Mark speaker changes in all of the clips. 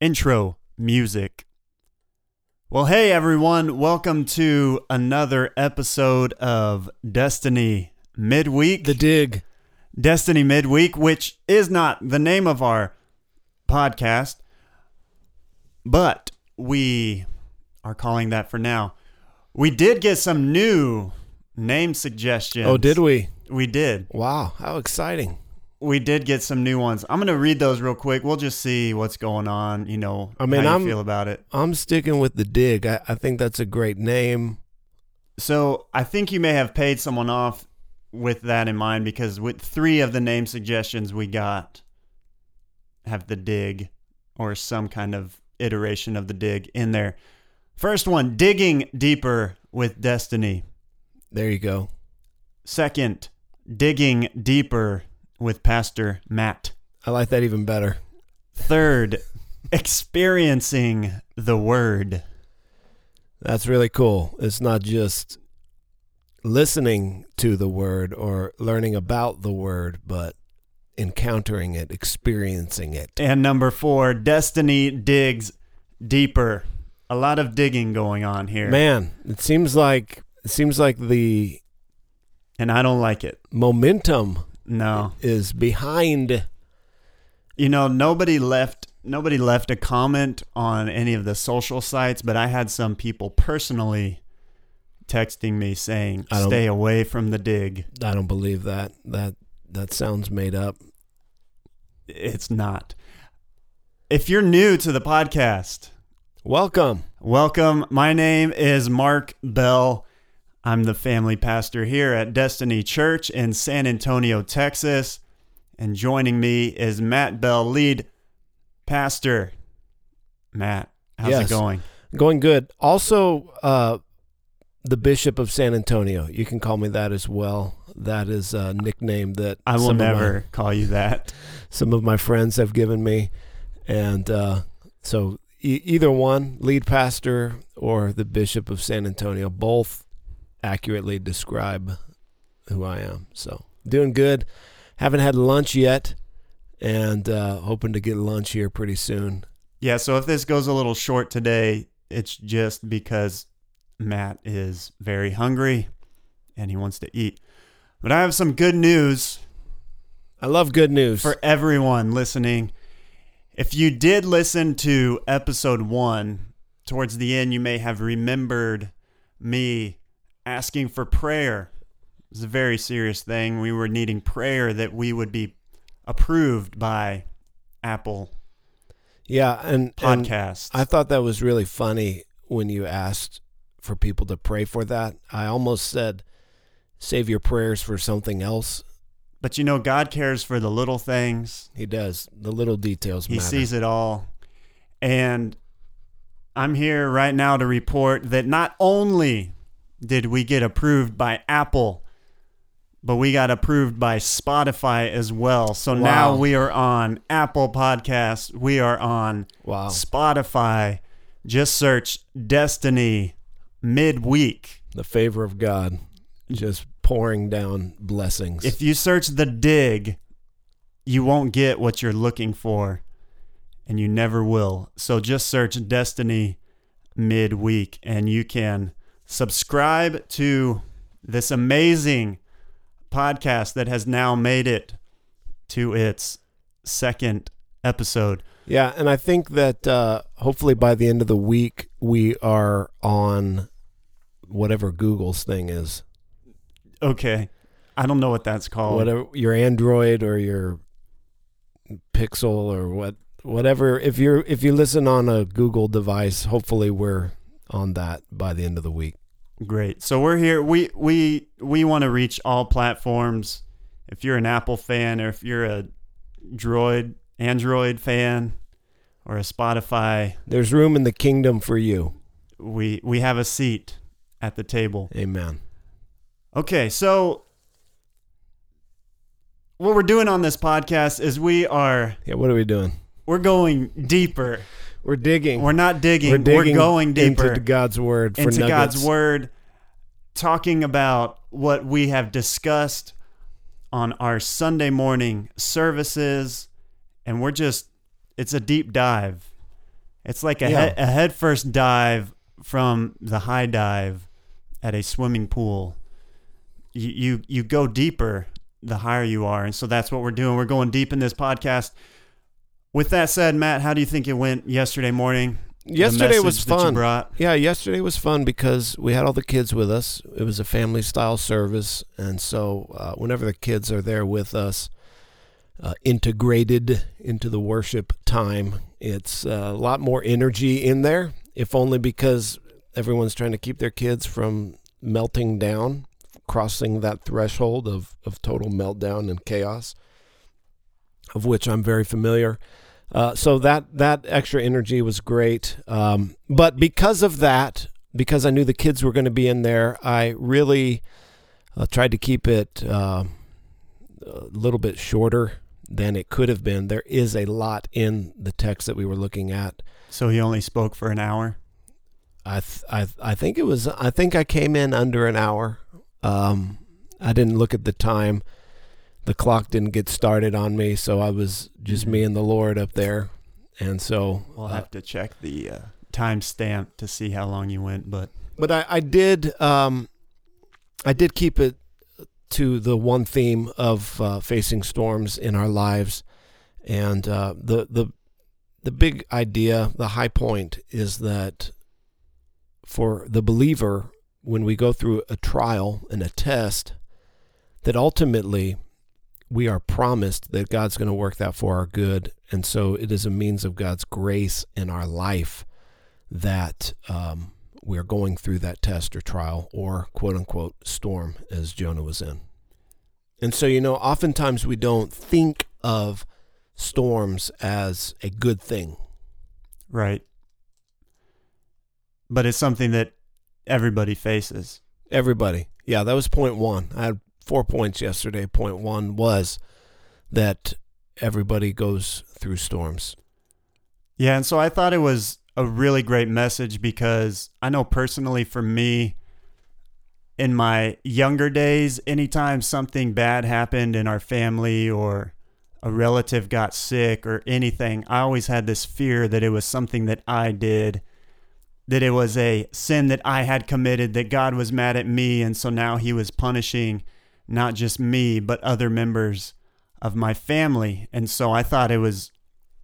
Speaker 1: intro music. Well, hey everyone, welcome to another episode of Destiny Midweek.
Speaker 2: The dig.
Speaker 1: Destiny Midweek, which is not the name of our podcast, but we are calling that for now. We did get some new name suggestions.
Speaker 2: Oh, did we?
Speaker 1: We did.
Speaker 2: Wow, how exciting.
Speaker 1: We did get some new ones. I'm going to read those real quick. We'll just see what's going on, you know,
Speaker 2: I mean,
Speaker 1: how
Speaker 2: I'm-
Speaker 1: feel about it.
Speaker 2: I'm sticking with the dig. I, I think that's a great name.
Speaker 1: So I think you may have paid someone off with that in mind because with three of the name suggestions we got have the dig or some kind of iteration of the dig in there. First one, digging deeper with destiny.
Speaker 2: There you go.
Speaker 1: Second, digging deeper with Pastor Matt.
Speaker 2: I like that even better.
Speaker 1: Third, experiencing the word.
Speaker 2: That's really cool. It's not just listening to the word or learning about the word, but encountering it, experiencing it.
Speaker 1: And number four, Destiny digs deeper. A lot of digging going on here.
Speaker 2: Man, it seems like it seems like the
Speaker 1: And I don't like it.
Speaker 2: momentum
Speaker 1: No.
Speaker 2: is behind
Speaker 1: You know, nobody left nobody left a comment on any of the social sites, but I had some people personally texting me saying, "Stay away from the dig."
Speaker 2: I don't believe that. That that sounds made up.
Speaker 1: It's not. If you're new to the podcast,
Speaker 2: Welcome.
Speaker 1: Welcome. My name is Mark Bell. I'm the family pastor here at Destiny Church in San Antonio, Texas. And joining me is Matt Bell, lead pastor. Matt, how's
Speaker 2: Yes.
Speaker 1: it going?
Speaker 2: Going good. Also, uh, the Bishop of San Antonio. You can call me that as well. That is a nickname that
Speaker 1: I will
Speaker 2: of my-
Speaker 1: never call you that.
Speaker 2: some of my friends have given me, and uh, so e- either one, lead pastor or the Bishop of San Antonio, both accurately describe who I am. So doing good. Haven't had lunch yet, and uh, hoping to get lunch here pretty soon.
Speaker 1: Yeah, so if this goes a little short today, it's just because Matt is very hungry and he wants to eat. But I have some good news
Speaker 2: I love good news.
Speaker 1: for everyone listening. If you did listen to episode one, towards the end, you may have remembered me asking for prayer. It was a very serious thing. We were needing prayer that we would be approved by Apple
Speaker 2: yeah, and, and
Speaker 1: Podcasts.
Speaker 2: I thought that was really funny when you asked for people to pray for that. I almost said, save your prayers for something else.
Speaker 1: but you know, God cares for the little things.
Speaker 2: He does. The little details
Speaker 1: He
Speaker 2: matter.
Speaker 1: sees it all. And I'm here right now to report that not only did we get approved by Apple, but we got approved by Spotify as well. So now we are on Apple Podcasts. We are on
Speaker 2: wow.
Speaker 1: Spotify. Just search Destiny midweek.
Speaker 2: The favor of God just pouring down blessings.
Speaker 1: If you search the dig, you won't get what you're looking for, and you never will. So just search Destiny midweek, and you can subscribe to this amazing podcast that has now made it to its second episode.
Speaker 2: yeah, and I think that uh, hopefully by the end of the week, we are on whatever Google's thing is.
Speaker 1: Okay. I don't know what that's called.
Speaker 2: whatever your Android or your Pixel or what whatever if you're if you listen on a Google device, hopefully we're on that by the end of the week.
Speaker 1: Great. So we're here. We we we want to reach all platforms. If you're an Apple fan, or if you're a Droid Android fan, or a Spotify,
Speaker 2: There's room in the kingdom for you.
Speaker 1: we we have a seat at the table.
Speaker 2: Amen.
Speaker 1: Okay, so what we're doing on this podcast is we are
Speaker 2: Yeah, what are we doing?
Speaker 1: we're going deeper.
Speaker 2: We're digging.
Speaker 1: We're not digging.
Speaker 2: We're
Speaker 1: We're, going deeper
Speaker 2: into God's word for
Speaker 1: into
Speaker 2: nuggets.
Speaker 1: God's word, talking about what we have discussed on our Sunday morning services, and we're just it's a deep dive. It's like a,
Speaker 2: Yeah.
Speaker 1: head, a dive from the high dive at a swimming pool. You, you you go deeper the higher you are, and so that's what we're doing. We're going deep in this podcast. With that said, Matt, how do you think it went yesterday morning?
Speaker 2: Yesterday was
Speaker 1: message that you
Speaker 2: fun. Yeah, yesterday was fun because we had all the kids with us. It was a family style service, and so uh, whenever the kids are there with us, uh, integrated into the worship time, it's uh, a lot more energy in there. If only because everyone's trying to keep their kids from melting down, crossing that threshold of, of total meltdown and chaos, of which I'm very familiar. Uh, so that that extra energy was great. Um, but because of that, because I knew the kids were going to be in there, I really uh, tried to keep it uh, a little bit shorter than it could have been. There is a lot in the text that we were looking at.
Speaker 1: So he only spoke for an hour.
Speaker 2: I th- I th- I think it was I think I came in under an hour. Um, I didn't look at the time. The clock didn't get started on me, so I was just me and the Lord up there, and so
Speaker 1: We'll
Speaker 2: uh,
Speaker 1: have to check the uh, time stamp to see how long you went, but
Speaker 2: but I, I did um, I did keep it to the one theme of uh, facing storms in our lives, and uh, the the the big idea, the high point is that for the believer, when we go through a trial and a test, that ultimately we are promised that God's going to work that for our good, and so it is a means of God's grace in our life that um, we're going through that test or trial or quote unquote storm as Jonah was in. And so, you know, oftentimes we don't think of storms as a good thing.
Speaker 1: right. But it's something that everybody faces.
Speaker 2: Everybody. Yeah, that was point one. I had four points yesterday. Point one was that everybody goes through storms.
Speaker 1: Yeah, and so I thought it was a really great message because I know personally for me, in my younger days, anytime something bad happened in our family or a relative got sick or anything, I always had this fear that it was something that I did, that it was a sin that I had committed, that God was mad at me. And so now he was punishing not just me, but other members of my family. And so I thought it was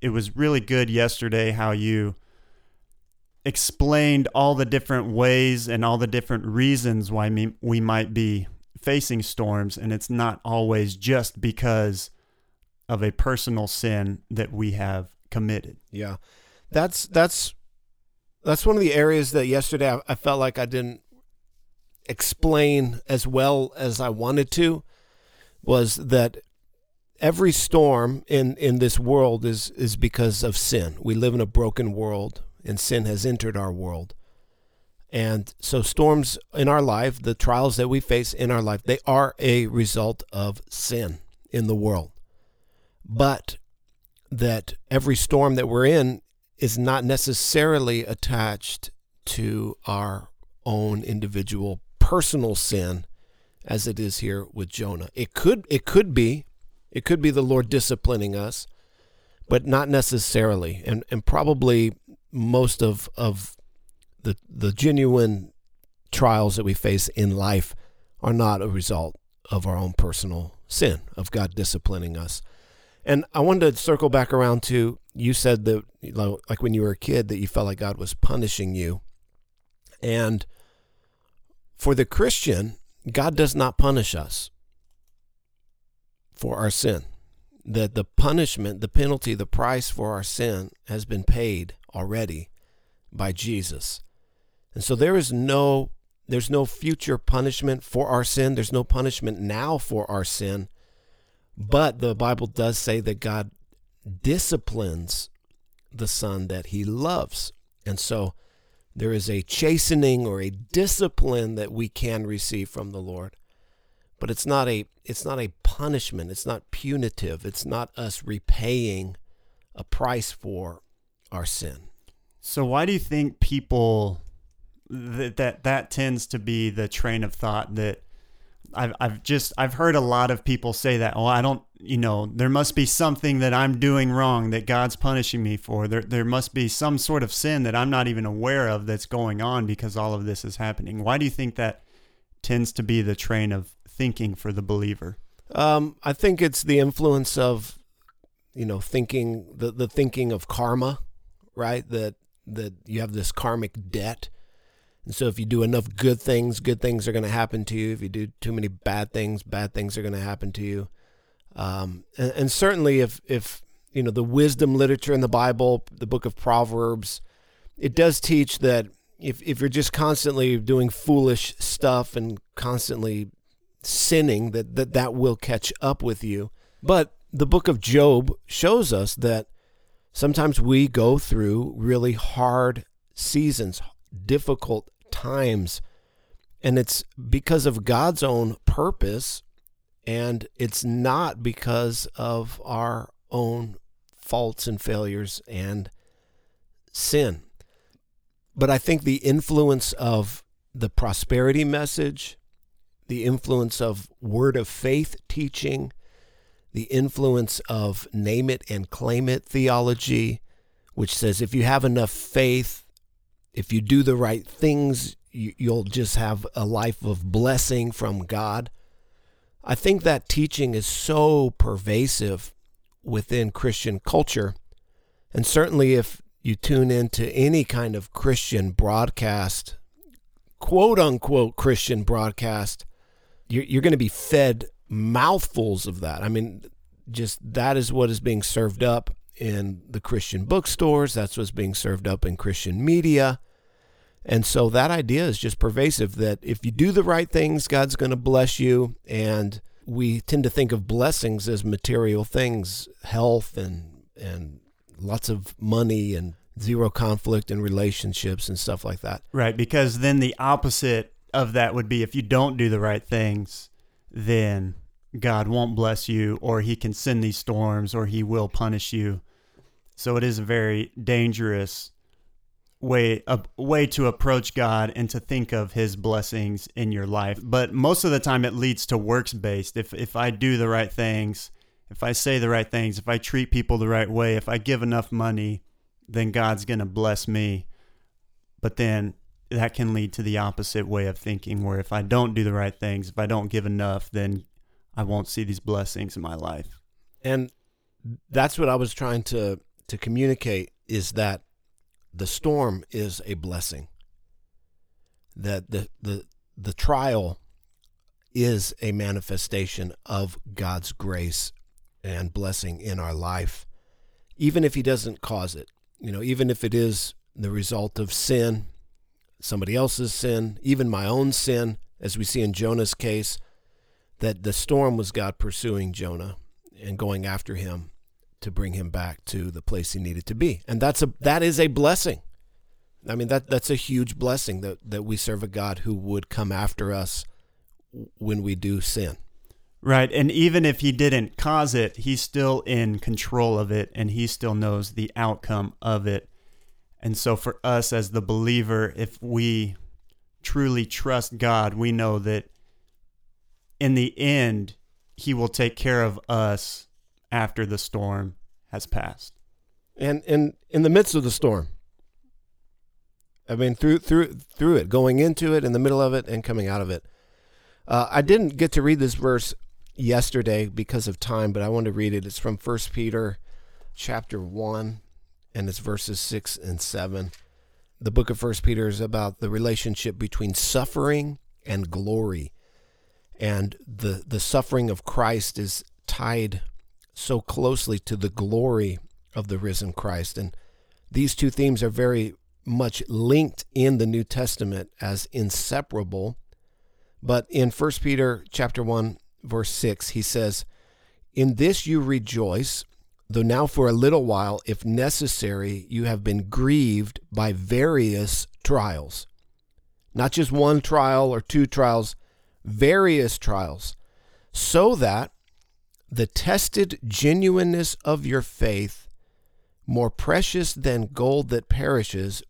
Speaker 1: it was really good yesterday how you explained all the different ways and all the different reasons why we might be facing storms and it's not always just because of a personal sin that we have committed.
Speaker 2: Yeah. That's that's that's one of the areas that yesterday I, I felt like I didn't explain as well as I wanted to was that every storm in in this world is is because of sin. We live in a broken world and sin has entered our world. And so storms in our life, the trials that we face in our life, they are a result of sin in the world. But that every storm that we're in is not necessarily attached to our own individual personal sin as it is here with Jonah. It could it could be it could be the Lord disciplining us, but not necessarily. And and probably most of of the the genuine trials that we face in life are not a result of our own personal sin, of God disciplining us. And I wanted to circle back around to you said that like when you were a kid that you felt like God was punishing you. And for the Christian, God does not punish us for our sin. That the punishment, the penalty, the price for our sin has been paid already by Jesus. And so there is no there's no future punishment for our sin. There's no punishment now for our sin. But the Bible does say that God disciplines the son that he loves. And so there is a chastening or a discipline that we can receive from the Lord. But it's not a it's not a punishment. It's not punitive. It's not us repaying a price for our sin.
Speaker 1: So why do you think people that that that tends to be the train of thought that I've I've just I've heard a lot of people say that. Oh, I don't, you know, there must be something that I'm doing wrong that God's punishing me for. There there must be some sort of sin that I'm not even aware of that's going on because all of this is happening. Why do you think that tends to be the train of thinking for the believer?
Speaker 2: Um, I think it's the influence of, you know, thinking the the thinking of karma, right? That that you have this karmic debt and so if you do enough good things, good things are going to happen to you. If you do too many bad things, bad things are going to happen to you. Um, and, and certainly if, if, you know, the wisdom literature in the Bible, the book of Proverbs, it does teach that if, if you're just constantly doing foolish stuff and constantly sinning, that, that that will catch up with you. But the book of Job shows us that sometimes we go through really hard seasons, difficult times. And it's because of God's own purpose, and it's not because of our own faults and failures and sin. But I think the influence of the prosperity message, the influence of word of faith teaching, the influence of name it and claim it theology, which says if you have enough faith, if you do the right things, you'll just have a life of blessing from God. I think that teaching is so pervasive within Christian culture. And certainly, if you tune into any kind of Christian broadcast, quote unquote Christian broadcast, you're, you're going to be fed mouthfuls of that. I mean, just that is what is being served up in the Christian bookstores. That's what's being served up in Christian media. And so that idea is just pervasive that if you do the right things, God's going to bless you. And we tend to think of blessings as material things, health and, and lots of money and zero conflict in relationships and stuff like that.
Speaker 1: Right. Because then the opposite of that would be if you don't do the right things, then God won't bless you, or he can send these storms, or he will punish you. So it is a very dangerous way a way to approach God and to think of his blessings in your life. But most of the time it leads to works based. If if I do the right things, if I say the right things, if I treat people the right way, if I give enough money, then God's going to bless me. But then that can lead to the opposite way of thinking where if I don't do the right things, if I don't give enough, then I won't see these blessings in my life.
Speaker 2: And that's what I was trying to to communicate is that the storm is a blessing. That the the the trial is a manifestation of God's grace and blessing in our life, even if He doesn't cause it. You know, even if it is the result of sin, somebody else's sin, even my own sin, as we see in Jonah's case, that the storm was God pursuing Jonah and going after him to bring him back to the place he needed to be. And that's a that is a blessing. I mean that that's a huge blessing that that we serve a God who would come after us when we do sin.
Speaker 1: Right. And even if he didn't cause it, he's still in control of it and he still knows the outcome of it. And so for us as the believer, if we truly trust God, we know that in the end, he will take care of us after the storm has passed.
Speaker 2: And in in the midst of the storm. I mean through through through it, going into it, in the middle of it, and coming out of it. Uh, I didn't get to read this verse yesterday because of time, but I want to read it. It's from First Peter chapter one, and it's verses six and seven. The book of First Peter is about the relationship between suffering and glory. And the the suffering of Christ is tied so closely to the glory of the risen Christ. And these two themes are very much linked in the New Testament as inseparable. But in 1 Peter chapter 1 verse 6 he says, "In this you rejoice, though now for a little while if necessary you have been grieved by various trials." Not just one trial or two trials, various trials, so that the tested genuineness of your faith, more precious than gold that perishes,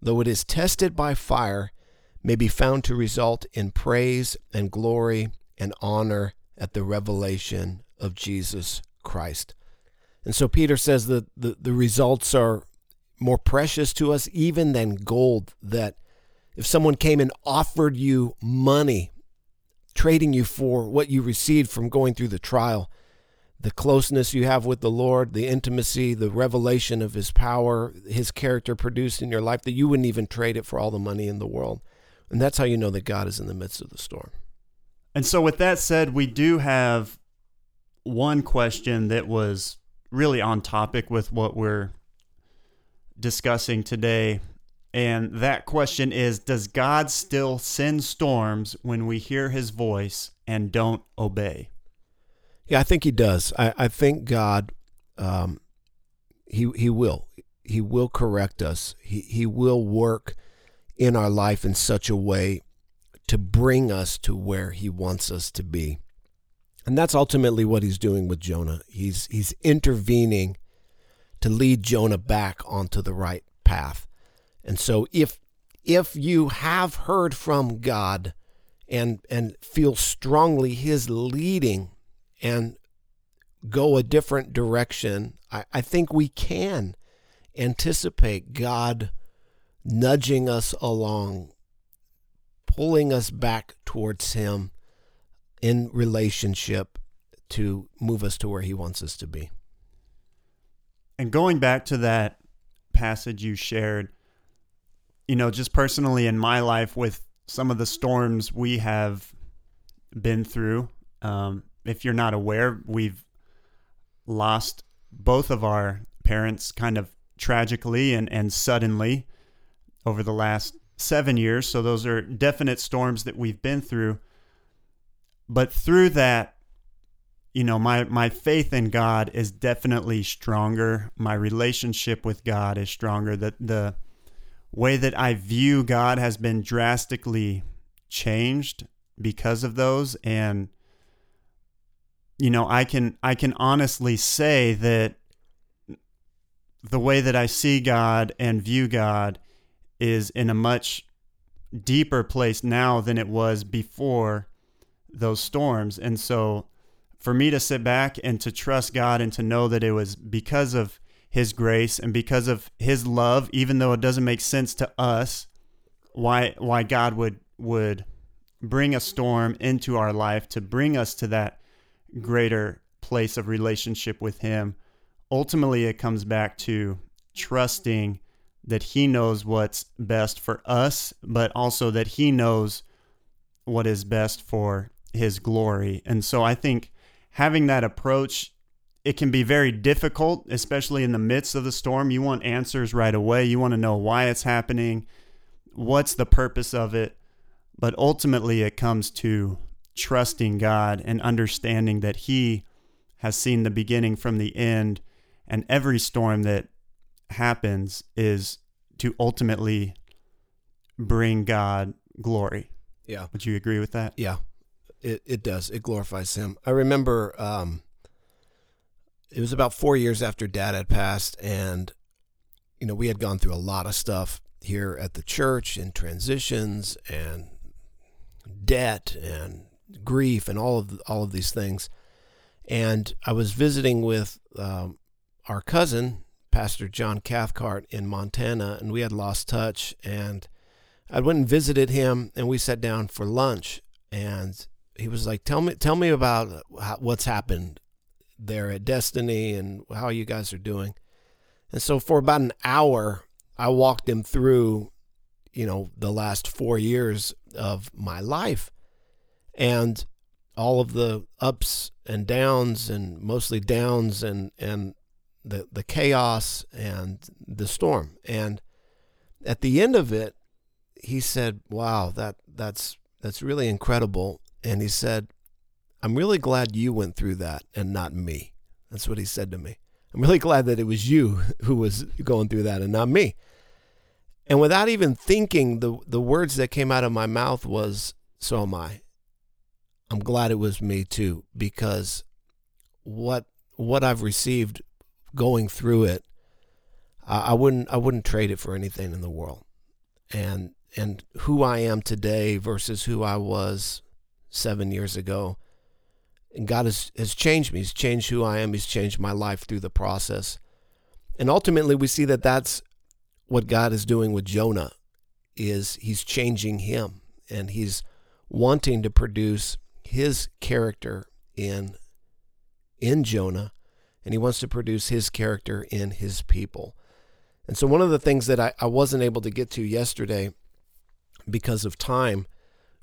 Speaker 2: though it is tested by fire, may be found to result in praise and glory and honor at the revelation of Jesus Christ. And so Peter says that the, the results are more precious to us even than gold. That if someone came and offered you money, trading you for what you received from going through the trial, the closeness you have with the Lord, the intimacy, the revelation of His power, His character produced in your life, that you wouldn't even trade it for all the money in the world. And that's how you know that God is in the midst of the storm.
Speaker 1: And so, with that said, we do have one question that was really on topic with what we're discussing today. And that question is Does God still send storms when we hear his voice and don't obey?
Speaker 2: Yeah, I think he does. I, I think God, um, he, he will. He will correct us. He, he will work in our life in such a way to bring us to where he wants us to be. And that's ultimately what he's doing with Jonah. He's he's intervening to lead Jonah back onto the right path. And so if if you have heard from God and and feel strongly his leading and go a different direction, I, I think we can anticipate God nudging us along, pulling us back towards him in relationship to move us to where he wants us to be.
Speaker 1: And going back to that passage you shared, you know, just personally in my life with some of the storms we have been through, um, if you're not aware, we've lost both of our parents kind of tragically and, and suddenly over the last seven years. So those are definite storms that we've been through. But through that you know my my faith in God is definitely stronger. My relationship with God is stronger. That the way that I view God has been drastically changed because of those and you know I can I can honestly say that the way that I see God and view God is in a much deeper place now than it was before those storms. And so for me to sit back and to trust God and to know that it was because of his grace and because of his love, even though it doesn't make sense to us, why why God would would bring a storm into our life to bring us to that greater place of relationship with him. Ultimately it comes back to trusting that he knows what's best for us, but also that he knows what is best for his glory. And so I think having that approach it can be very difficult, especially in the midst of the storm. You want answers right away. You want to know why it's happening, what's the purpose of it. But ultimately, it comes to trusting God and understanding that He has seen the beginning from the end, and every storm that happens is to ultimately bring God glory.
Speaker 2: Yeah.
Speaker 1: Would you agree with that?
Speaker 2: Yeah. It it does. It glorifies him. I remember um, it was about four years after Dad had passed, and you know we had gone through a lot of stuff here at the church and transitions and debt and grief and all of all of these things. And I was visiting with um, our cousin, Pastor John Cathcart, in Montana, and we had lost touch. And I went and visited him, and we sat down for lunch. And he was like, "Tell me, tell me about how, what's happened there at Destiny and how you guys are doing." And so for about an hour, I walked him through, you know, the last four years of my life, and all of the ups and downs, and mostly downs, and and the the chaos and the storm. And at the end of it, he said, "Wow, that that's that's really incredible." and he said, I'm really glad you went through that and not me. That's what he said to me. I'm really glad that it was you who was going through that and not me. And without even thinking, the, the words that came out of my mouth was, So am I. I'm glad it was me too, because what what I've received going through it, I, I wouldn't I wouldn't trade it for anything in the world. And and who I am today versus who I was seven years ago. And God has, has changed me. He's changed who I am. He's changed my life through the process. And ultimately, we see that that's what God is doing with Jonah is he's changing him and he's wanting to produce his character in in Jonah and he wants to produce his character in his people. And so one of the things that I, I wasn't able to get to yesterday because of time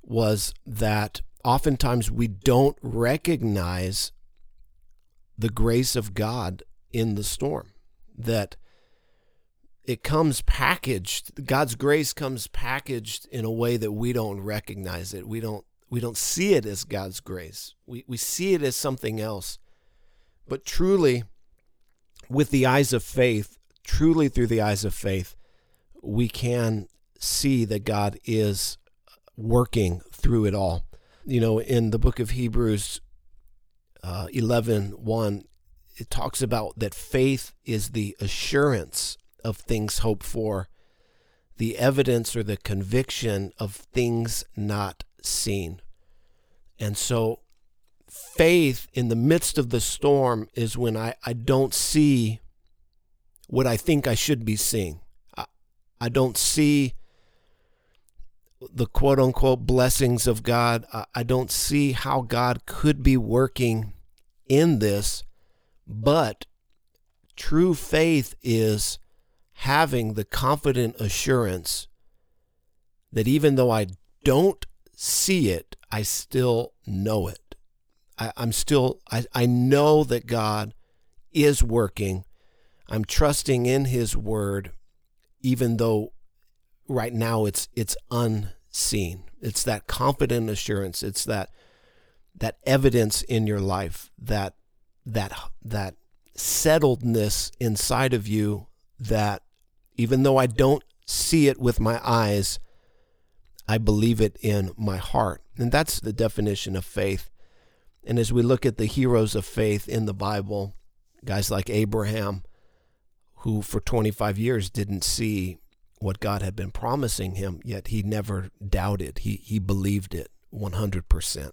Speaker 2: was that oftentimes we don't recognize the grace of God in the storm. That it comes packaged. God's grace comes packaged in a way that we don't recognize it. We don't we don't see it as God's grace. We we see it as something else. But truly, with the eyes of faith, truly through the eyes of faith, we can see that God is working through it all. You know, in the book of Hebrews uh, 11 1, it talks about that faith is the assurance of things hoped for, the evidence or the conviction of things not seen. And so faith in the midst of the storm is when I, I don't see what I think I should be seeing. I, I don't see the quote unquote blessings of God. I, don't see how God could be working in this, but true faith is having the confident assurance that even though I don't see it, I still know it. I, am still, I, I know that God is working. I'm trusting in His word, even though right now it's it's unseen. It's that confident assurance. It's that that evidence in your life that that that settledness inside of you that even though I don't see it with my eyes, I believe it in my heart. And that's the definition of faith. And as we look at the heroes of faith in the Bible, guys like Abraham, who for 25 years didn't see what God had been promising him, yet he never doubted. He, he believed it 100%.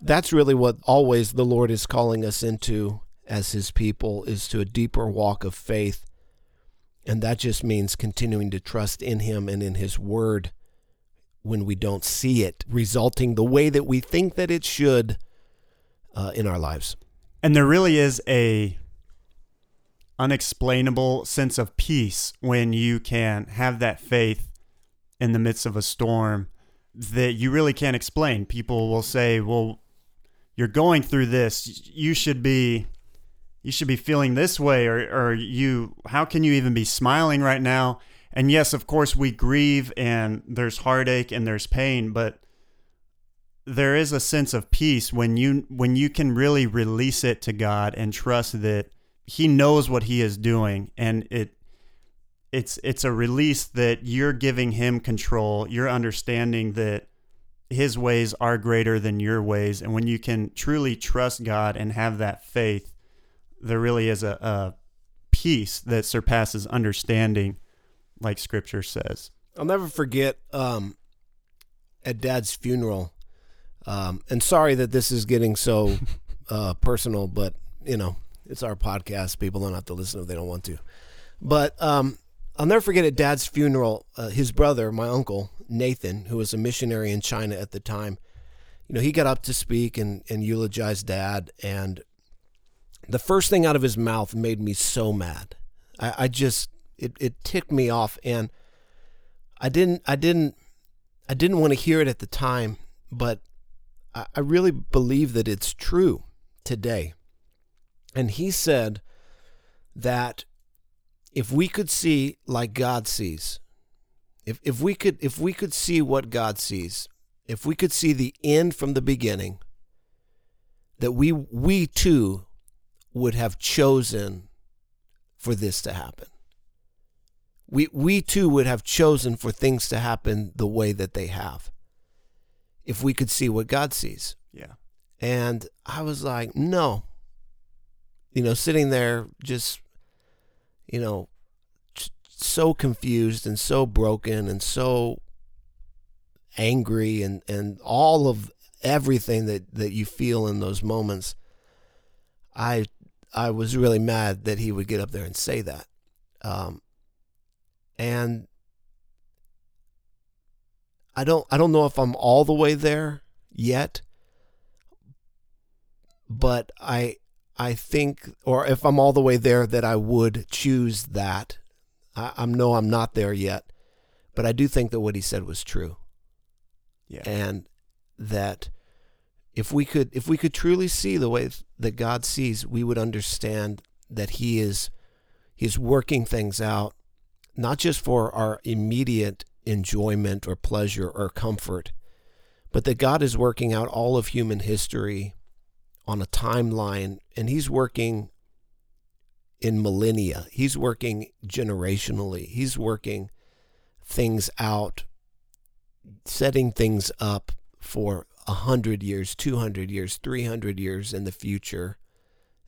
Speaker 2: That's really what always the Lord is calling us into as his people is to a deeper walk of faith. And that just means continuing to trust in him and in his word when we don't see it resulting the way that we think that it should uh, in our lives.
Speaker 1: And there really is a unexplainable sense of peace when you can have that faith in the midst of a storm that you really can't explain. People will say, "Well, you're going through this. You should be you should be feeling this way or or you how can you even be smiling right now?" And yes, of course we grieve and there's heartache and there's pain, but there is a sense of peace when you when you can really release it to God and trust that he knows what he is doing and it it's it's a release that you're giving him control. You're understanding that his ways are greater than your ways and when you can truly trust God and have that faith there really is a, a peace that surpasses understanding like scripture says.
Speaker 2: I'll never forget um, at dad's funeral um, and sorry that this is getting so uh, personal, but you know, it's our podcast. People don't have to listen if they don't want to. But um, I'll never forget at Dad's funeral, uh, his brother, my uncle Nathan, who was a missionary in China at the time, you know, he got up to speak and, and eulogized Dad, and the first thing out of his mouth made me so mad. I, I just it, it ticked me off, and I didn't I didn't I didn't want to hear it at the time, but I really believe that it's true today. And he said that if we could see like God sees, if, if we could if we could see what God sees, if we could see the end from the beginning, that we we too would have chosen for this to happen. We we too would have chosen for things to happen the way that they have if we could see what God sees.
Speaker 1: Yeah.
Speaker 2: And I was like, no. You know, sitting there just, you know, so confused and so broken and so angry and, and all of everything that, that you feel in those moments. I I was really mad that he would get up there and say that. Um, and I don't I don't know if I'm all the way there yet, but I I think or if I'm all the way there that I would choose that. I, I know I'm not there yet, but I do think that what he said was true.
Speaker 1: Yeah.
Speaker 2: And that if we could if we could truly see the way that God sees, we would understand that he is he's working things out not just for our immediate enjoyment or pleasure or comfort, but that God is working out all of human history on a timeline and he's working in millennia. He's working generationally. He's working things out, setting things up for 100 years, 200 years, 300 years in the future.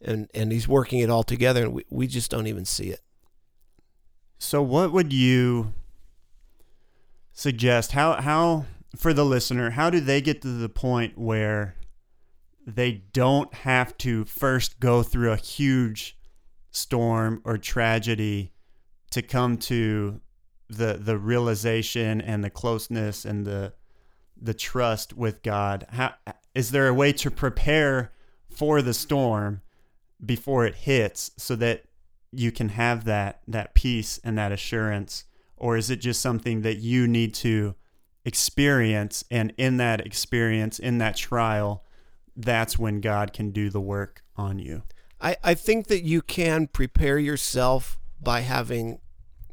Speaker 2: And, and he's working it all together, and we, we just don't even see it.
Speaker 1: So, what would you suggest? How, how, for the listener, how do they get to the point where they don't have to first go through a huge storm or tragedy to come to the the realization and the closeness and the the trust with God? How is there a way to prepare for the storm before it hits so that you can have that that peace and that assurance or is it just something that you need to experience and in that experience in that trial that's when God can do the work on you.
Speaker 2: I, I think that you can prepare yourself by having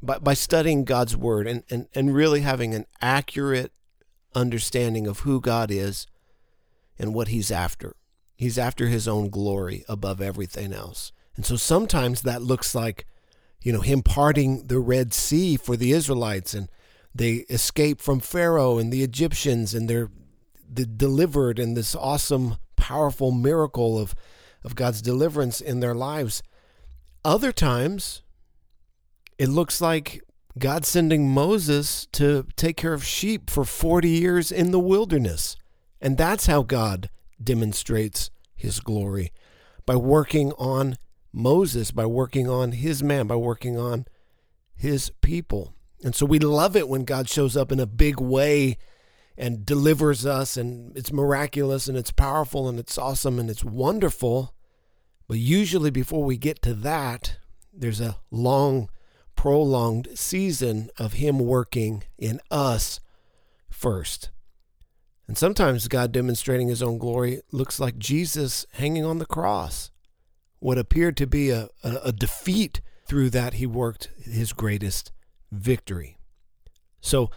Speaker 2: by, by studying God's word and, and, and really having an accurate understanding of who God is and what he's after. He's after his own glory above everything else. And so sometimes that looks like, you know, him parting the Red Sea for the Israelites and they escape from Pharaoh and the Egyptians and they're, delivered in this awesome, powerful miracle of, of God's deliverance in their lives. Other times, it looks like God sending Moses to take care of sheep for 40 years in the wilderness. And that's how God demonstrates his glory by working on Moses, by working on his man, by working on his people. And so we love it when God shows up in a big way and delivers us, and it's miraculous and it's powerful and it's awesome and it's wonderful. But usually, before we get to that, there's a long, prolonged season of Him working in us first. And sometimes God demonstrating His own glory looks like Jesus hanging on the cross. What appeared to be a, a, a defeat, through that He worked His greatest victory. So,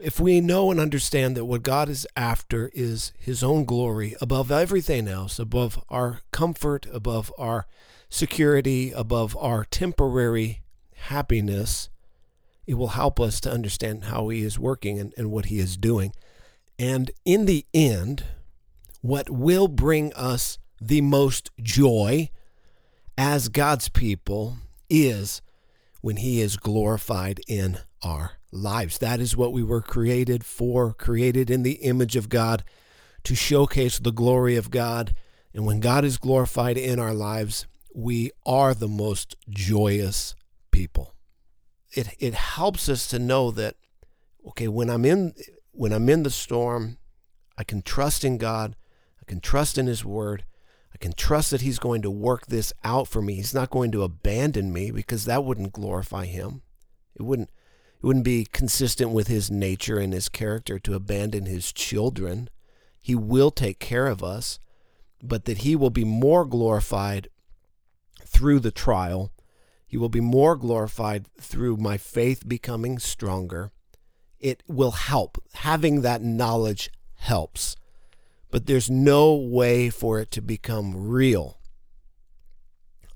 Speaker 2: if we know and understand that what God is after is His own glory above everything else, above our comfort, above our security, above our temporary happiness, it will help us to understand how He is working and, and what He is doing. And in the end, what will bring us the most joy as God's people is when He is glorified in our lives. That is what we were created for, created in the image of God to showcase the glory of God. And when God is glorified in our lives, we are the most joyous people. It it helps us to know that okay, when I'm in when I'm in the storm, I can trust in God, I can trust in his word. I can trust that he's going to work this out for me. He's not going to abandon me because that wouldn't glorify him. It wouldn't it wouldn't be consistent with his nature and his character to abandon his children. He will take care of us, but that he will be more glorified through the trial. He will be more glorified through my faith becoming stronger. It will help. Having that knowledge helps. But there's no way for it to become real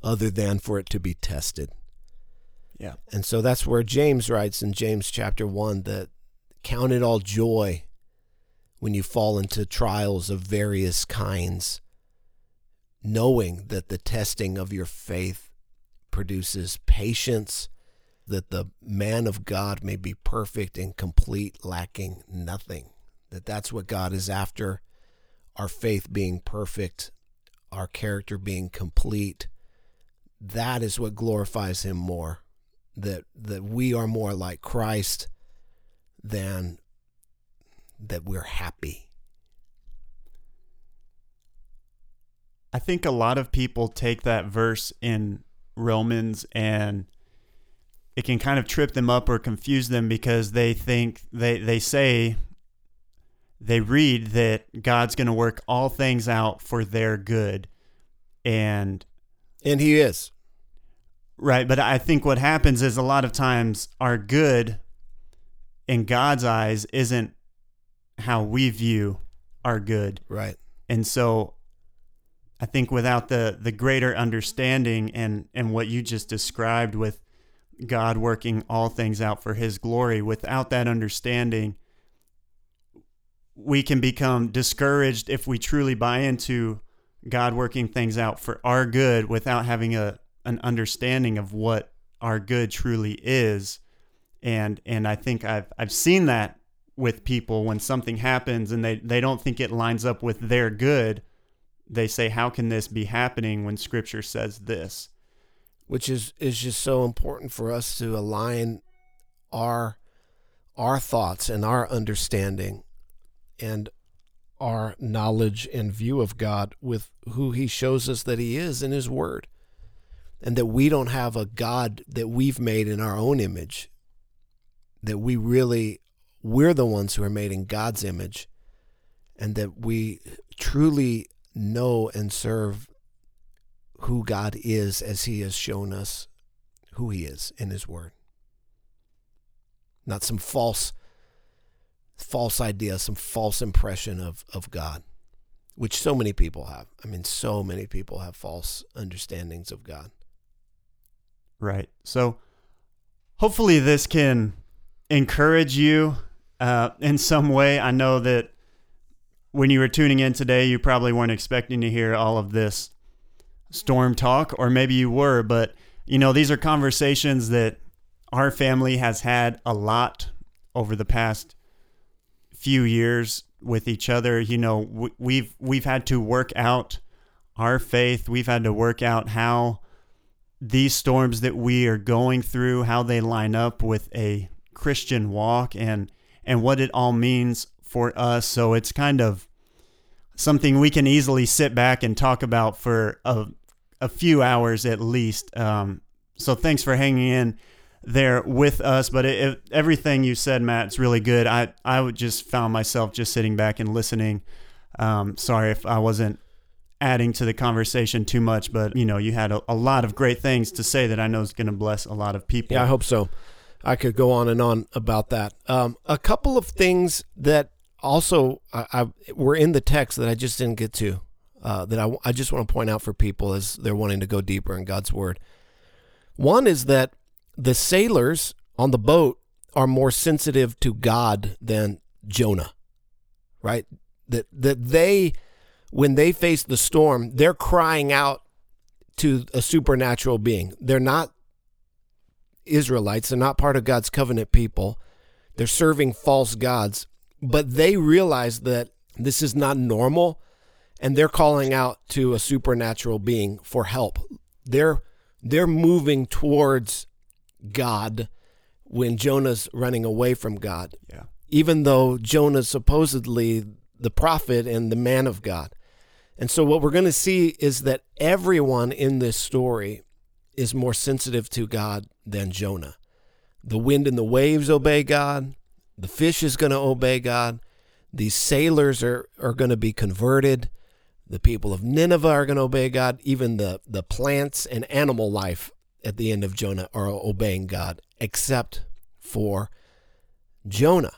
Speaker 2: other than for it to be tested.
Speaker 1: Yeah.
Speaker 2: And so that's where James writes in James chapter 1 that count it all joy when you fall into trials of various kinds, knowing that the testing of your faith produces patience, that the man of God may be perfect and complete, lacking nothing. That that's what God is after our faith being perfect, our character being complete, that is what glorifies him more. That that we are more like Christ than that we're happy.
Speaker 1: I think a lot of people take that verse in Romans and it can kind of trip them up or confuse them because they think they they say they read that God's going to work all things out for their good and
Speaker 2: and he is
Speaker 1: right but I think what happens is a lot of times our good in God's eyes isn't how we view our good.
Speaker 2: Right.
Speaker 1: And so I think without the the greater understanding and and what you just described with God working all things out for his glory, without that understanding, we can become discouraged if we truly buy into God working things out for our good without having a an understanding of what our good truly is. And and I think I've I've seen that with people when something happens and they, they don't think it lines up with their good they say, How can this be happening when scripture says this?
Speaker 2: Which is, is just so important for us to align our our thoughts and our understanding and our knowledge and view of God with who he shows us that he is in his word. And that we don't have a God that we've made in our own image. That we really we're the ones who are made in God's image and that we truly know and serve who God is as He has shown us who He is in His Word. Not some false, false idea, some false impression of, of God, which so many people have. I mean, so many people have false understandings of God.
Speaker 1: Right. So hopefully this can encourage you uh, in some way. I know that when you were tuning in today, you probably weren't expecting to hear all of this storm talk, or maybe you were, but you know, these are conversations that our family has had a lot over the past few years with each other. You know, we've we've had to work out our faith. We've had to work out how these storms that we are going through, how they line up with a Christian walk and and what it all means for us. So it's kind of something we can easily sit back and talk about for a, a few hours at least. Um, so thanks for hanging in there with us. But it, it, everything you said, Matt, is really good. I I just found myself just sitting back and listening. Um, sorry if I wasn't adding to the conversation too much, but you know, you had a, a lot of great things to say that I know is going to bless a lot of people.
Speaker 2: Yeah, I hope so. I could go on and on about that. Um, a couple of things that also I, I, we're in the text that I just didn't get to uh, that I, I just want to point out for people as they're wanting to go deeper in God's word. One is that the sailors on the boat are more sensitive to God than Jonah, right? That that they when they face the storm, they're crying out to a supernatural being. They're not Israelites, they're not part of God's covenant people. They're serving false gods but they realize that this is not normal and they're calling out to a supernatural being for help. They're they're moving towards God when Jonah's running away from God.
Speaker 1: Yeah.
Speaker 2: Even though Jonah supposedly the prophet and the man of God. And so what we're going to see is that everyone in this story is more sensitive to God than Jonah. The wind and the waves obey God. The fish is going to obey God. These sailors are, are going to be converted. The people of Nineveh are going to obey God. Even the, the plants and animal life at the end of Jonah are obeying God, except for Jonah.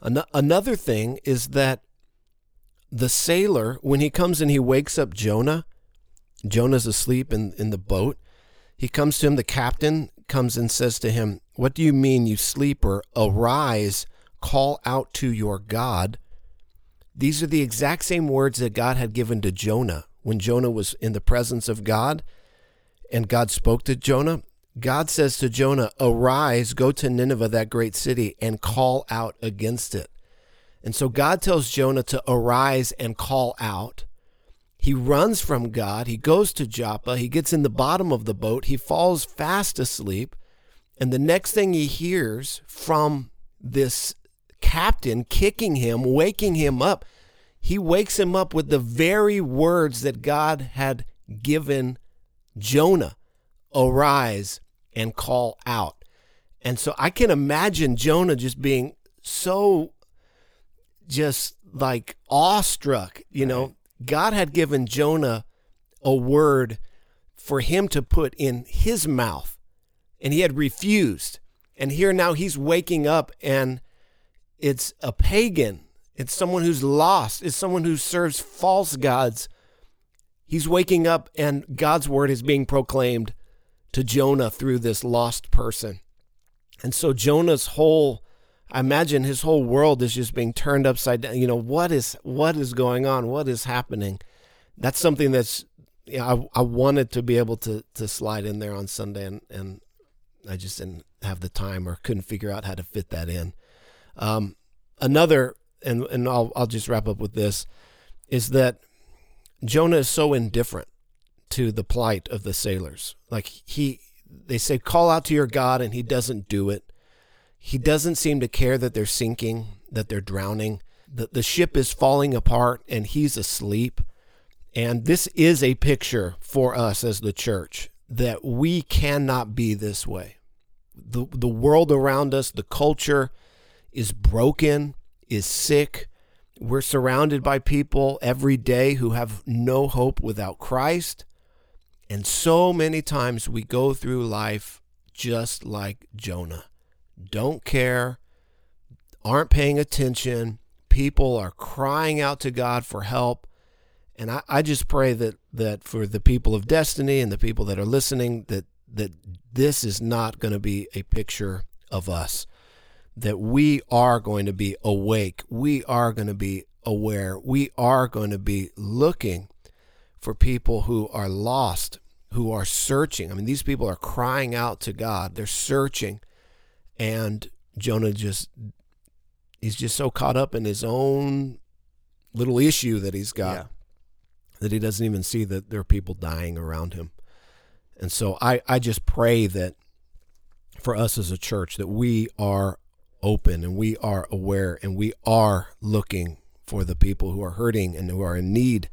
Speaker 2: An- another thing is that the sailor, when he comes and he wakes up Jonah, Jonah's asleep in, in the boat. He comes to him, the captain comes and says to him, What do you mean, you sleeper? Arise, call out to your God. These are the exact same words that God had given to Jonah when Jonah was in the presence of God and God spoke to Jonah. God says to Jonah, Arise, go to Nineveh, that great city, and call out against it. And so God tells Jonah to arise and call out. He runs from God. He goes to Joppa. He gets in the bottom of the boat. He falls fast asleep. And the next thing he hears from this captain kicking him, waking him up, he wakes him up with the very words that God had given Jonah arise and call out. And so I can imagine Jonah just being so just like awestruck. You know, God had given Jonah a word for him to put in his mouth, and he had refused. And here now he's waking up, and it's a pagan. It's someone who's lost. It's someone who serves false gods. He's waking up, and God's word is being proclaimed to Jonah through this lost person. And so Jonah's whole I imagine his whole world is just being turned upside down. You know, what is what is going on? What is happening? That's something that's you know, I, I wanted to be able to to slide in there on Sunday and, and I just didn't have the time or couldn't figure out how to fit that in. Um, another and and I'll I'll just wrap up with this is that Jonah is so indifferent to the plight of the sailors. Like he they say call out to your God and he doesn't do it. He doesn't seem to care that they're sinking, that they're drowning. that the ship is falling apart and he's asleep. And this is a picture for us as the church that we cannot be this way. The, the world around us, the culture is broken, is sick. We're surrounded by people every day who have no hope without Christ. And so many times we go through life just like Jonah don't care, aren't paying attention. People are crying out to God for help. And I, I just pray that, that for the people of destiny and the people that are listening, that, that this is not going to be a picture of us. That we are going to be awake. We are going to be aware. We are going to be looking for people who are lost, who are searching. I mean, these people are crying out to God. They're searching and Jonah just he's just so caught up in his own little issue that he's got yeah. that he doesn't even see that there are people dying around him. And so I, I just pray that for us as a church that we are open and we are aware and we are looking for the people who are hurting and who are in need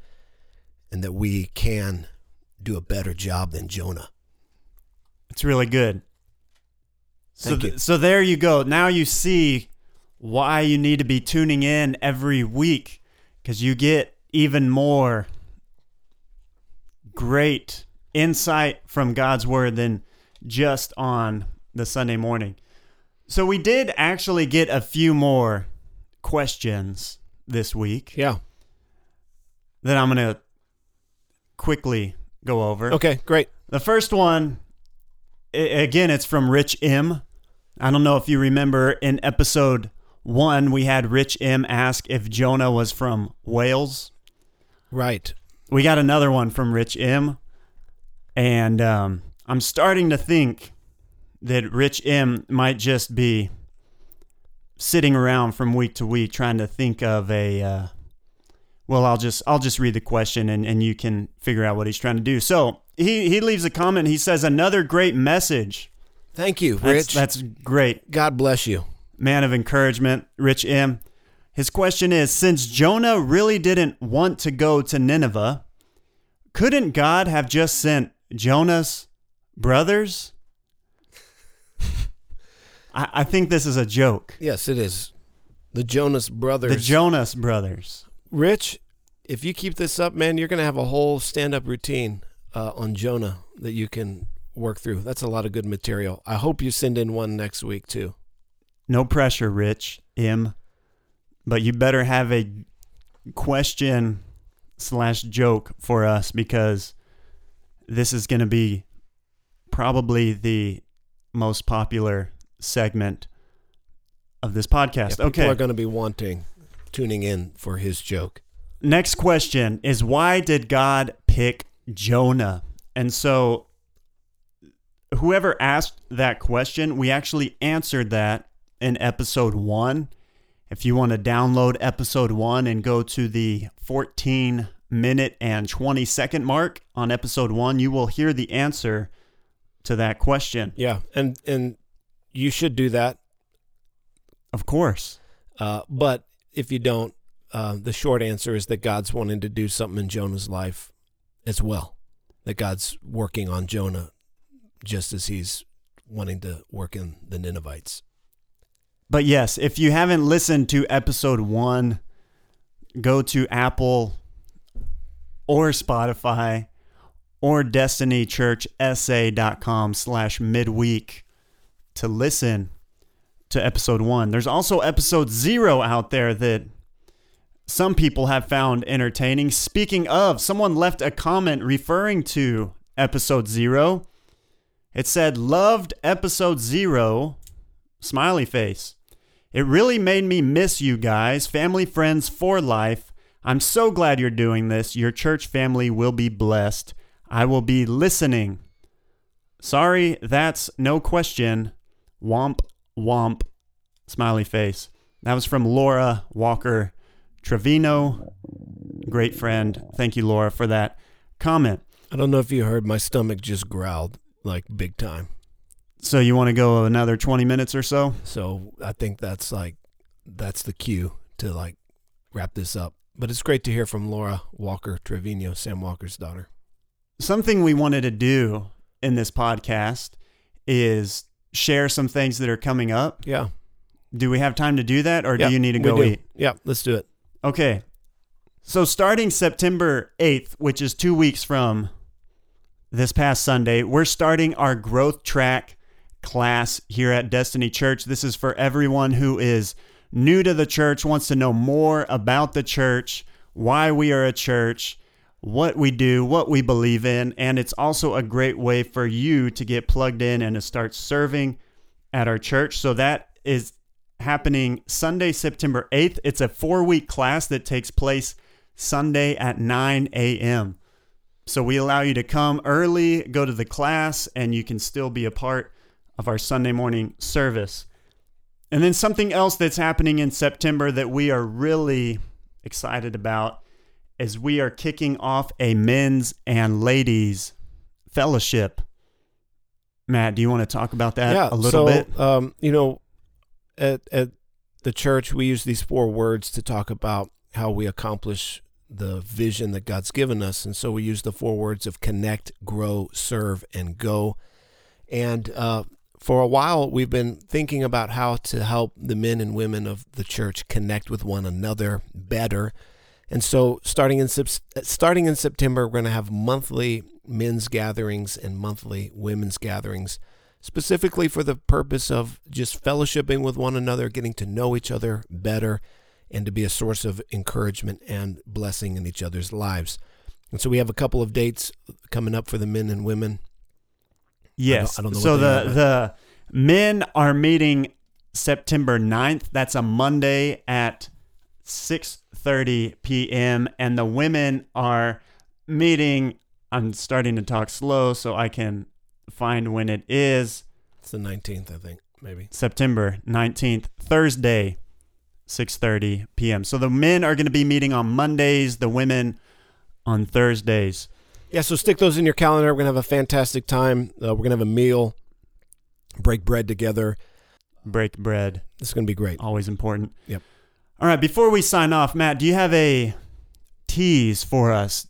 Speaker 2: and that we can do a better job than Jonah.
Speaker 1: It's really good. So, th- so there you go. Now you see why you need to be tuning in every week because you get even more great insight from God's word than just on the Sunday morning. So we did actually get a few more questions this week.
Speaker 2: Yeah.
Speaker 1: That I'm going to quickly go over.
Speaker 2: Okay, great.
Speaker 1: The first one again, it's from Rich M. I don't know if you remember in episode one, we had Rich M ask if Jonah was from Wales.
Speaker 2: Right.
Speaker 1: We got another one from Rich M. And um, I'm starting to think that Rich M might just be sitting around from week to week trying to think of a. Uh, well, I'll just I'll just read the question and, and you can figure out what he's trying to do. So he he leaves a comment. He says another great message.
Speaker 2: Thank you, Rich.
Speaker 1: That's, that's great.
Speaker 2: God bless you.
Speaker 1: Man of encouragement, Rich M. His question is Since Jonah really didn't want to go to Nineveh, couldn't God have just sent Jonah's brothers? I, I think this is a joke.
Speaker 2: Yes, it is. The Jonas brothers.
Speaker 1: The Jonas brothers.
Speaker 2: Rich, if you keep this up, man, you're going to have a whole stand up routine uh, on Jonah that you can work through. That's a lot of good material. I hope you send in one next week too.
Speaker 1: No pressure, Rich M. But you better have a question slash joke for us because this is going to be probably the most popular segment of this podcast. Yeah,
Speaker 2: People are going to be wanting tuning in for his joke.
Speaker 1: Next question is why did God pick Jonah? And so whoever asked that question, we actually answered that in episode one. If you want to download episode one and go to the 14 minute and 20 second mark on episode one, you will hear the answer to that question.
Speaker 2: Yeah, and and you should do that.
Speaker 1: Of course.
Speaker 2: Uh, but if you don't, uh, the short answer is that God's wanting to do something in Jonah's life as well. That God's working on Jonah just as he's wanting to work in the Ninevites.
Speaker 1: But yes, if you haven't listened to episode one, go to Apple or Spotify or destinychurchsa.com slash midweek to listen to episode one. There's also episode zero out there that some people have found entertaining. Speaking of, someone left a comment referring to episode zero. It said, Loved episode zero, smiley face. It really made me miss you guys, family friends for life. I'm so glad you're doing this. Your church family will be blessed. I will be listening. Sorry, that's no question. Womp, womp, smiley face. That was from Laura Walker Trevino. Great friend. Thank you, Laura, for that comment.
Speaker 2: I don't know if you heard, my stomach just growled like big time.
Speaker 1: So you want to go another 20 minutes or so?
Speaker 2: So I think that's like that's the cue to like wrap this up. But it's great to hear from Laura Walker Trevino, Sam Walker's daughter.
Speaker 1: Something we wanted to do in this podcast is share some things that are coming up.
Speaker 2: Yeah.
Speaker 1: Do we have time to do that or
Speaker 2: yeah,
Speaker 1: do you need to go eat?
Speaker 2: Yeah, let's do it.
Speaker 1: Okay. So starting September 8th, which is 2 weeks from this past Sunday, we're starting our growth track class here at Destiny Church. This is for everyone who is new to the church, wants to know more about the church, why we are a church, what we do, what we believe in, and it's also a great way for you to get plugged in and to start serving at our church. So that is happening Sunday, September 8th. It's a four week class that takes place Sunday at 9 a.m. So we allow you to come early, go to the class, and you can still be a part of our Sunday morning service. And then something else that's happening in September that we are really excited about is we are kicking off a men's and ladies fellowship. Matt, do you want to talk about that
Speaker 2: yeah,
Speaker 1: a little
Speaker 2: so,
Speaker 1: bit?
Speaker 2: Um, you know, at at the church we use these four words to talk about how we accomplish the vision that God's given us. And so we use the four words of connect, grow, serve, and go. And uh, for a while, we've been thinking about how to help the men and women of the church connect with one another better. And so, starting in starting in September, we're going to have monthly men's gatherings and monthly women's gatherings, specifically for the purpose of just fellowshipping with one another, getting to know each other better, and to be a source of encouragement and blessing in each other's lives. And so, we have a couple of dates coming up for the men and women.
Speaker 1: Yes.
Speaker 2: I don't, I don't know
Speaker 1: so the
Speaker 2: are,
Speaker 1: the men are meeting September 9th. That's a Monday at 6:30 p.m. and the women are meeting I'm starting to talk slow so I can find when it is.
Speaker 2: It's the 19th, I think, maybe.
Speaker 1: September 19th, Thursday, 6:30 p.m. So the men are going to be meeting on Mondays, the women on Thursdays.
Speaker 2: Yeah, so stick those in your calendar. We're going to have a fantastic time. Uh, we're going to have a meal, break bread together.
Speaker 1: Break bread.
Speaker 2: It's going to be great.
Speaker 1: Always important.
Speaker 2: Yep.
Speaker 1: All right, before we sign off, Matt, do you have a tease for us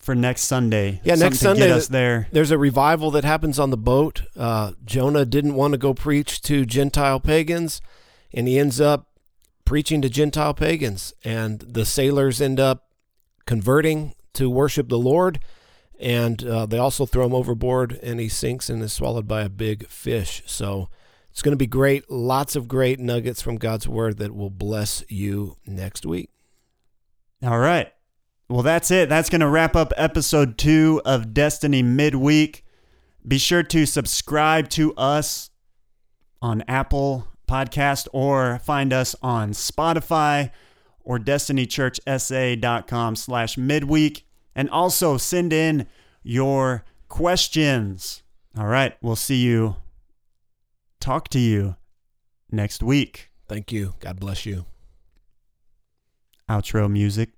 Speaker 1: for next Sunday?
Speaker 2: Yeah, next Sunday,
Speaker 1: Get us there.
Speaker 2: There's a revival that happens on the boat. Uh, Jonah didn't want to go preach to Gentile pagans, and he ends up preaching to Gentile pagans. And the sailors end up converting to worship the Lord. And uh, they also throw him overboard, and he sinks and is swallowed by a big fish. So it's going to be great. Lots of great nuggets from God's word that will bless you next week.
Speaker 1: All right. Well, that's it. That's going to wrap up episode two of Destiny Midweek. Be sure to subscribe to us on Apple Podcast or find us on Spotify or destinychurchsa.com slash midweek. And also send in your questions. All right. We'll see you. Talk to you next week.
Speaker 2: Thank you. God bless you.
Speaker 1: outro music.